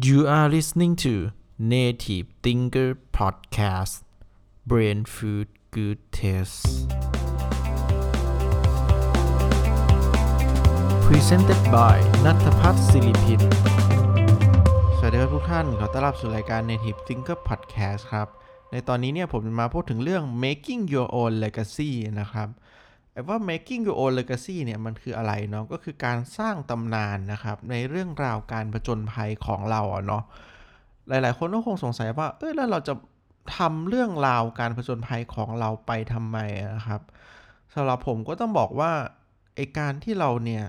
You are listening to Native Thinker Podcast Brain Food Good Taste Presented by นัทพัฒน์ศิริพินสวัสดีครับทุกท่าน ขอต้อนรับสู่รายการ Native Thinker Podcast ครับ ในตอนนี้เนี่ยผมจะมาพูดถึงเรื่อง making your own legacy นะครับ ว่า making your own legacy เนี่ยมันคืออะไรเนาะก็คือการสร้างตำนานนะครับในเรื่องราวการผจญภัยของเราเนาะหลาย ๆ คนก็คงสงสัยว่าเอ้ยแล้วเราจะทำเรื่องราวการผจญภัยของเราไปทำไมนะครับสำหรับผมก็ต้องบอกว่าไอการที่เราเนี่ย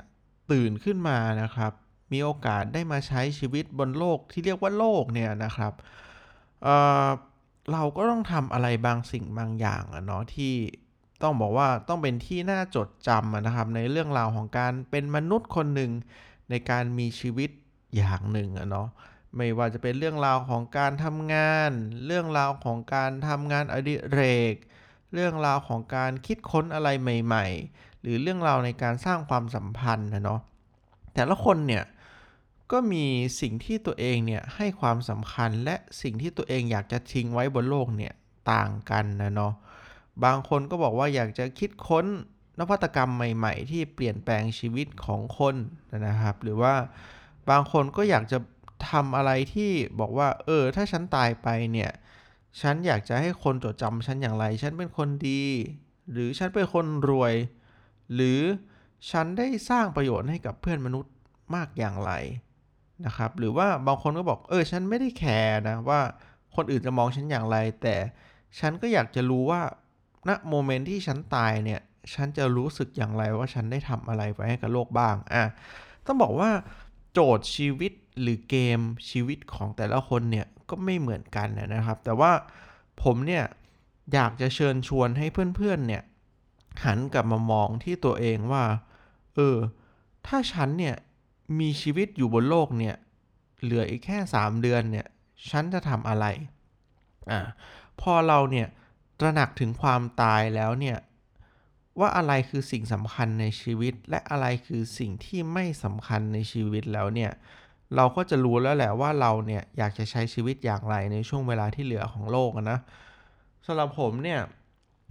ตื่นขึ้นมานะครับ มีโอกาสได้มาใช้ชีวิตบนโลกที่เรียกว่าโลกเนี่ยนะครับเเราก็ต้องทำอะไรบางสิ่งบางอย่างอะเนาะที่ ต้องบอกว่าต้องเป็นที่น่าจดจำนะครับ ในเรื่องราวของการเป็นมนุษย์คนหนึ่งในการมีชีวิตอย่างหนึ่งอะเนาะไม่ว่าจะเป็นเรื่องราวของการทำงาน เรื่องราวของการทำงานอดิเรก เรื่องราวของการคิดค้นอะไรใหม่ ๆ หรือเรื่องราวในการสร้างความสัมพันธ์นะเนาะแต่ละคนเนี่ยก็มีสิ่งที่ตัวเองเนี่ยให้ความสำคัญและสิ่งที่ตัวเองอยากจะทิ้งไว้บนโลกเนี่ยต่างกันนะเนาะ บางคนก็บอกว่าอยากจะคิดค้นนวัตกรรมใหม่ ๆ ที่เปลี่ยนแปลงชีวิตของคนนะครับ หรือว่าบางคนก็อยากจะทำอะไรที่บอกว่า เออ ถ้าฉันตายไปเนี่ย ฉันอยากจะให้คนจดจำฉันอย่างไร ฉันเป็นคนดี หรือฉันเป็นคนรวย หรือฉันได้สร้างประโยชน์ให้กับเพื่อนมนุษย์มากอย่างไรนะครับ หรือว่าบางคนก็บอก เออ ฉันไม่ได้แคร์นะว่าคนอื่นจะมองฉันอย่างไร แต่ฉันก็อยากจะรู้ว่า ณโมเมนต์ที่ฉันตายเนี่ยฉันจะรู้สึกอย่างไรว่าฉันได้ทำอะไรไว้ให้กับโลกบ้างอะต้องบอกว่าโจทย์ชีวิตหรือเกมชีวิตของแต่ละคนเนี่ยก็ไม่เหมือนกันนะครับ แต่ว่าผมเนี่ยอยากจะเชิญชวนให้เพื่อนๆเนี่ยหันกลับมามองที่ตัวเองว่า เออ ถ้าฉันเนี่ยมีชีวิตอยู่บนโลกเนี่ย เหลืออีกแค่ 3 เดือนเนี่ย ฉันจะทำอะไร อ่า พอเราเนี่ย ตระหนักถึงความตายแล้วเนี่ยว่าอะไรคือสิ่งสำคัญในชีวิต และอะไรคือสิ่งที่ไม่สำคัญในชีวิตแล้วเนี่ยเราก็จะรู้แล้วแหละว่าเราเนี่ยอยากจะใช้ชีวิตอย่างไรในช่วงเวลาที่เหลือของโลกนะสำหรับผมเนี่ย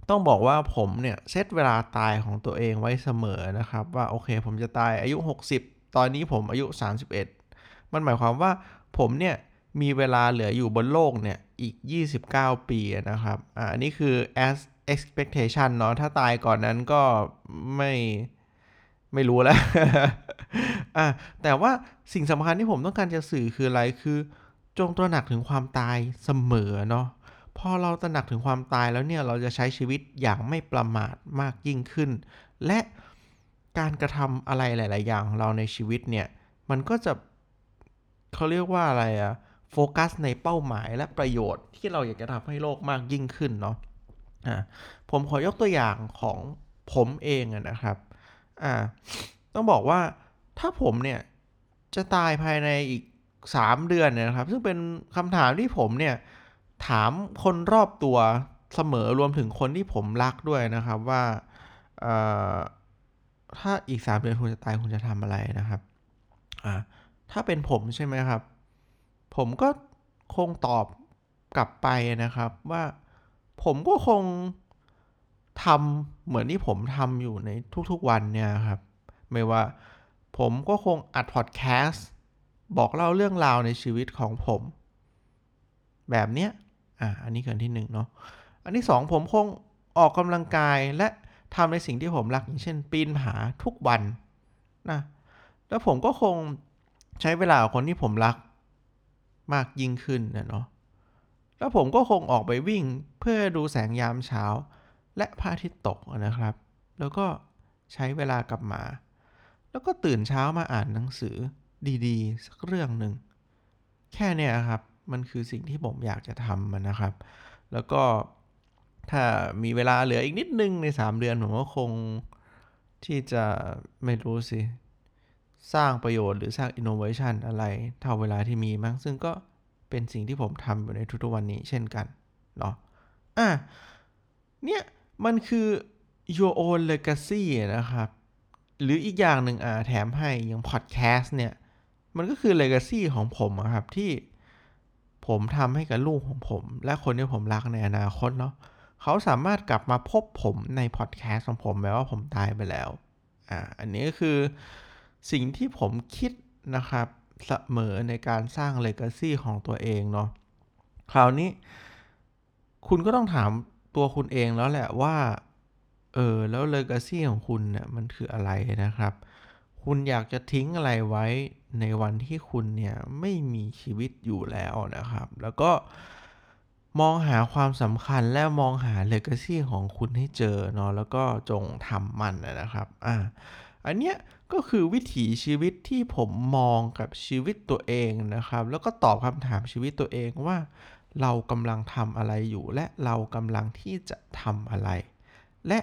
ต้องบอกว่าผมเนี่ยเซตเวลาตายของตัวเองไว้เสมอนะครับ ว่าโอเคผมจะตายอายุ 60 ตอนนี้ผมอายุ 31 มันหมายความว่าผมเนี่ยมีเวลาเหลืออยู่บนโลกเนี่ย อีก 29 ปีนะครับอ่าอันนี้คือ as expectation เนาะถ้าตายก่อนนั้นก็ไม่ไม่รู้แล้วอะแต่ว่าสิ่งสำคัญที่ผมต้องการจะสื่อคืออะไรคือ จงตระหนักถึงความตายเสมอเนาะพอเราตระหนักถึงความตายแล้วเนี่ยเราจะใช้ชีวิตอย่างไม่ประมาทมากยิ่งขึ้น และการกระทำอะไรหลาย ๆ อย่างของเราในชีวิตเนี่ย มันก็จะเขาเรียกว่าอะไรอะ โฟกัสในเป้าหมายและประโยชน์ที่เราอยากจะทำให้โลกมากยิ่งขึ้นเนาะอ่าผมขอยกตัวอย่างของผมเองนะครับอ่าต้องบอกว่าถ้าผมเนี่ยจะตายภายในอีก 3 เดือนนะครับ ซึ่งเป็นคำถามที่ผมเนี่ยถามคนรอบตัวเสมอรวมถึงคนที่ผมรักด้วยนะครับว่าถ้าอีก 3 เดือนคุณจะตายคุณจะทำอะไรนะครับถ้าเป็นผมใช่ไหมครับ ผมก็คงตอบกลับไปนะครับว่าผมก็คงทำเหมือนที่ผมทำอยู่ในทุกๆวันเนี่ยครับ ไม่ว่าผมก็คงอัดพอดแคสต์บอกเล่าเรื่องราวในชีวิตของผม แบบเนี้ยอะอันนี้คืออันที่หนึ่งเนาะอันที่สองผมคงออกกำลังกายและทำในสิ่งที่ผมรักอย่างเช่น ปีนผาทุกวันนะแล้วผมก็คงใช้เวลากับคนที่ผมรัก มากยิ่งขึ้นนะเนาะแล้วผมก็คงออกไปวิ่งเพื่อดูแสงยามเช้า และพระอาทิตย์ตกนะครับ แล้วก็ใช้เวลากลับมา แล้วก็ตื่นเช้ามาอ่านหนังสือดีๆ สักเรื่องหนึ่ง แค่เนี้ครับ มันคือสิ่งที่ผมอยากจะทำมันนะครับ แล้วก็ถ้ามีเวลาเหลืออีกนิดนึงใน 3 เดือนผมก็คงที่จะไม่รู้สิ สร้างประโยชน์หรือสร้างอินโนเวชันอะไร เท่าเวลาที่มีมั้งซึ่งก็ เป็นสิ่งที่ผมทำอยู่ในทุกๆวันนี้เช่นกันเนาะอะเนี่ยมันคือ your own legacy นะครับ หรืออีกอย่างหนึ่งอ่าแถมให้อย่างพอดแคสต์เนี่ย มันก็คือ legacy ของผมอะครับที่ผมทำให้กับลูกของผม และคนที่ผมรักในอนาคตเนาะเขาสามารถกลับมาพบผมในพอดแคสต์ของผมแม้ว่าผมตายไปแล้วอ่าอันนี้ก็คือสิ่งที่ผมคิดนะครับ เสมอในการสร้าง legacy ของตัวเองเนาะคราวนี้ คุณก็ต้องถามตัวคุณเองแล้วแหละว่า เออ แล้ว legacy ของคุณเนี่ยมันคืออะไรนะครับ คุณอยากจะทิ้งอะไรไว้ในวันที่คุณเนี่ยไม่มีชีวิตอยู่แล้วนะครับ แล้วก็มองหาความสำคัญและมองหา legacy ของคุณให้เจอเนาะแล้วก็จงทำมันนะครับ อ่า อันเนี้ยก็คือวิถีชีวิตที่ผมมองกับชีวิตตัวเองนะครับ แล้วก็ตอบคำถามชีวิตตัวเองว่า เรากำลังทำอะไรอยู่ และเรากำลังที่จะทำอะไร และ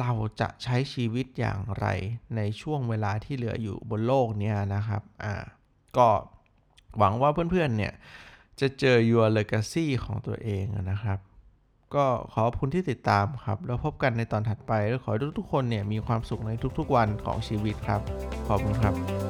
เราจะใช้ชีวิตอย่างไรในช่วงเวลาที่เหลืออยู่บนโลกเนี้ยนะครับ อ่า ก็หวังว่าเพื่อนๆ เนี่ย จะเจอ your legacy ของตัวเองนะครับ ก็ขอบคุณที่ติดตามครับ แล้วพบกันในตอนถัดไป แล้วขอให้ทุกๆคนเนี่ยมีความสุขในทุกๆวันของชีวิตครับ ขอบคุณครับ